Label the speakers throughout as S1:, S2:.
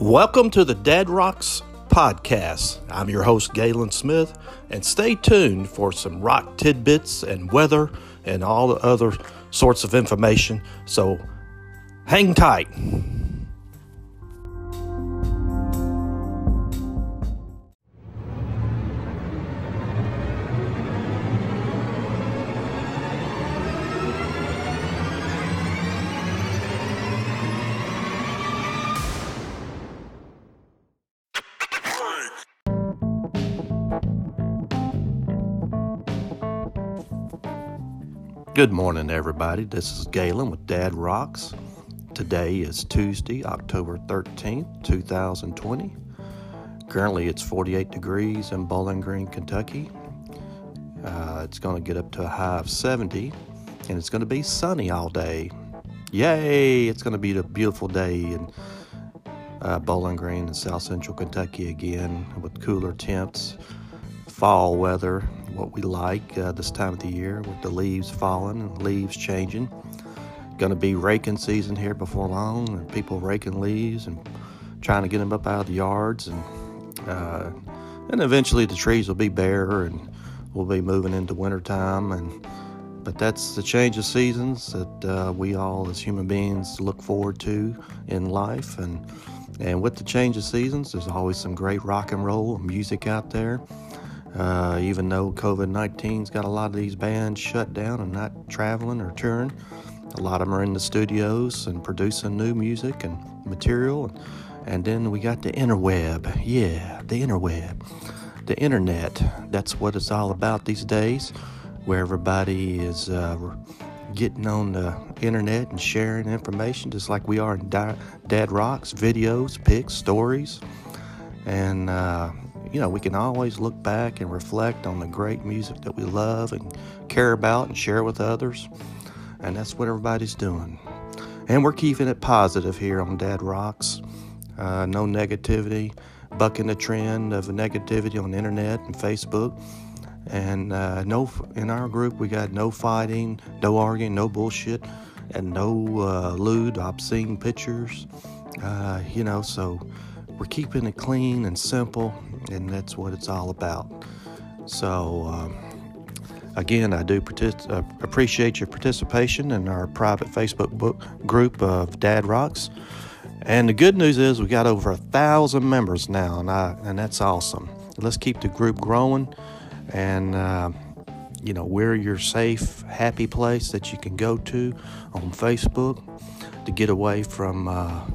S1: Welcome to the Dad Rocks podcast. I'm your host, Galen Smith, and stay tuned for some rock tidbits and weather and all the other sorts of information. So hang tight. Good morning, everybody. This is Galen with Dad Rocks. Today is Tuesday, October 13th, 2020. Currently, it's 48 degrees in Bowling Green, Kentucky. Uh, it's going to get up to a high of 70, and it's going to be sunny all day. Yay! It's going to be a beautiful day in uh, Bowling Green and South Central Kentucky again with cooler temps, fall weather, what we like uh, this time of the year with the leaves falling and leaves changing. Going to be raking season here before long, and people raking leaves and trying to get them up out of the yards, and uh, and eventually the trees will be bare, and we'll be moving into wintertime. And but that's the change of seasons that uh, we all as human beings look forward to in life, and and with the change of seasons, there's always some great rock and roll music out there. Uh, even though COVID 19's got a lot of these bands shut down and not traveling or touring, a lot of them are in the studios and producing new music and material. And then we got the interweb. Yeah, the interweb. The internet. That's what it's all about these days, where everybody is uh, getting on the internet and sharing information just like we are in Dad Rocks, videos, pics, stories. And, uh, you know, we can always look back and reflect on the great music that we love and care about and share with others. And that's what everybody's doing. And we're keeping it positive here on Dad Rocks. Uh, no negativity, bucking the trend of negativity on the internet and Facebook. And uh, no, in our group, we got no fighting, no arguing, no bullshit, and no uh, lewd, obscene pictures. Uh, you know, so we're keeping it clean and simple, and that's what it's all about. So, um, again, I do partic- uh, appreciate your participation in our private Facebook book group of Dad Rocks. And the good news is we got over a thousand members now, and I, and that's awesome. Let's keep the group growing, and uh, you know we're your safe, happy place that you can go to on Facebook to get away from. Uh,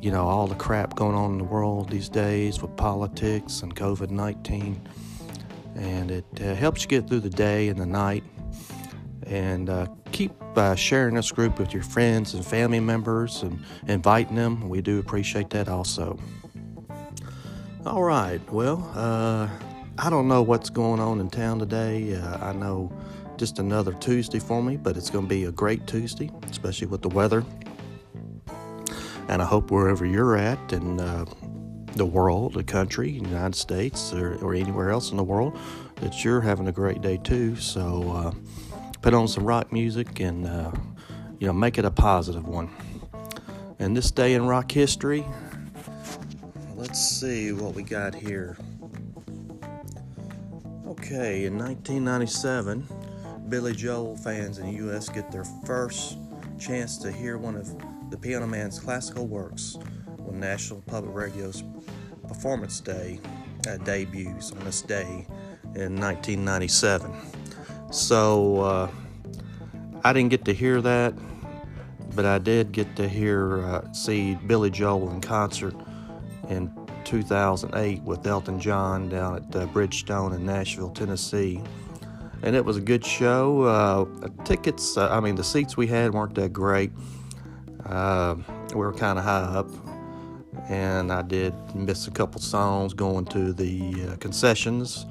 S1: you know, all the crap going on in the world these days with politics and COVID 19. And it uh, helps you get through the day and the night. And uh, keep uh, sharing this group with your friends and family members and inviting them. We do appreciate that also. All right, well, uh, I don't know what's going on in town today. Uh, I know just another Tuesday for me, but it's going to be a great Tuesday, especially with the weather and I hope wherever you're at in uh, the world, the country, United States, or, or, anywhere else in the world, that you're having a great day too. So uh, put on some rock music and uh, you know make it a positive one. And this day in rock history, let's see what we got here. Okay, in 1997, Billy Joel fans in the U.S. get their first chance to hear one of the Piano Man's classical works on National Public Radio's Performance Day uh, debuts on this day in 1997. So uh, I didn't get to hear that, but I did get to hear uh, see Billy Joel in concert in 2008 with Elton John down at uh, Bridgestone in Nashville, Tennessee. And it was a good show. Uh, tickets, uh, I mean, the seats we had weren't that great uh, we were kind of high up, and I did miss a couple songs going to the uh, concessions.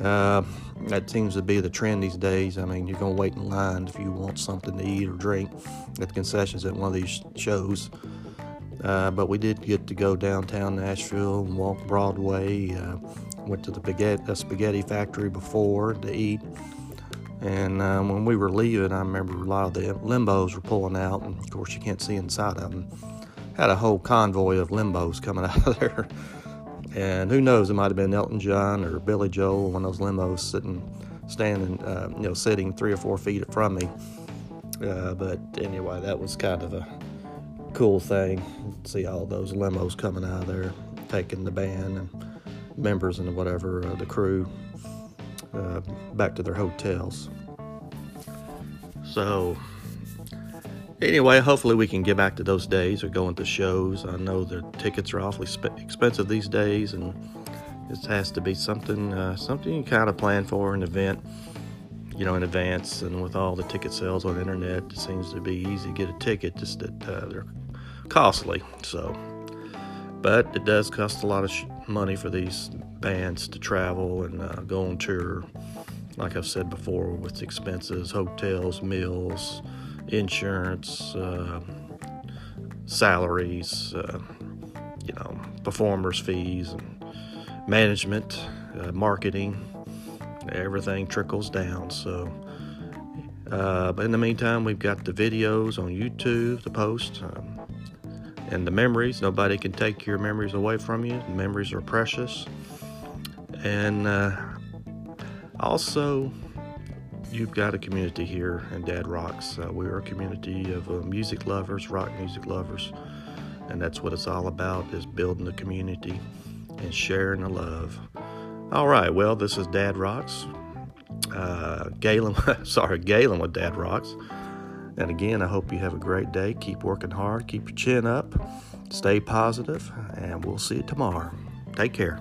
S1: Uh, that seems to be the trend these days. I mean, you're going to wait in line if you want something to eat or drink at the concessions at one of these shows. Uh, but we did get to go downtown Nashville and walk Broadway. Uh, went to the spaghetti, spaghetti factory before to eat. And um, when we were leaving, I remember a lot of the limbos were pulling out, and of course, you can't see inside of them. had a whole convoy of limos coming out of there. And who knows, it might have been Elton John or Billy Joel, one of those limos sitting, standing, uh, you know, sitting three or four feet from me. Uh, but anyway, that was kind of a cool thing. See all those limos coming out of there, taking the band and members and whatever, uh, the crew, uh, back to their hotels. So, anyway, hopefully we can get back to those days or going to shows. I know the tickets are awfully sp- expensive these days, and it has to be something uh, something you kind of plan for an event, you know, in advance. And with all the ticket sales on the internet, it seems to be easy to get a ticket, just that uh, they're costly. So, but it does cost a lot of sh- money for these bands to travel and uh, go on tour. Like I've said before, with expenses, hotels, meals insurance, uh, salaries, uh, you know, performers' fees, and management, uh, marketing, everything trickles down. So, uh, but in the meantime, we've got the videos on YouTube the posts. Um, and the memories, nobody can take your memories away from you. The memories are precious. And uh, also, you've got a community here in Dad Rocks. Uh, we're a community of uh, music lovers, rock music lovers, and that's what it's all about: is building the community and sharing the love. All right, well, this is Dad Rocks. Uh, Galen, sorry, Galen with Dad Rocks. And again, I hope you have a great day. Keep working hard, keep your chin up, stay positive, and we'll see you tomorrow. Take care.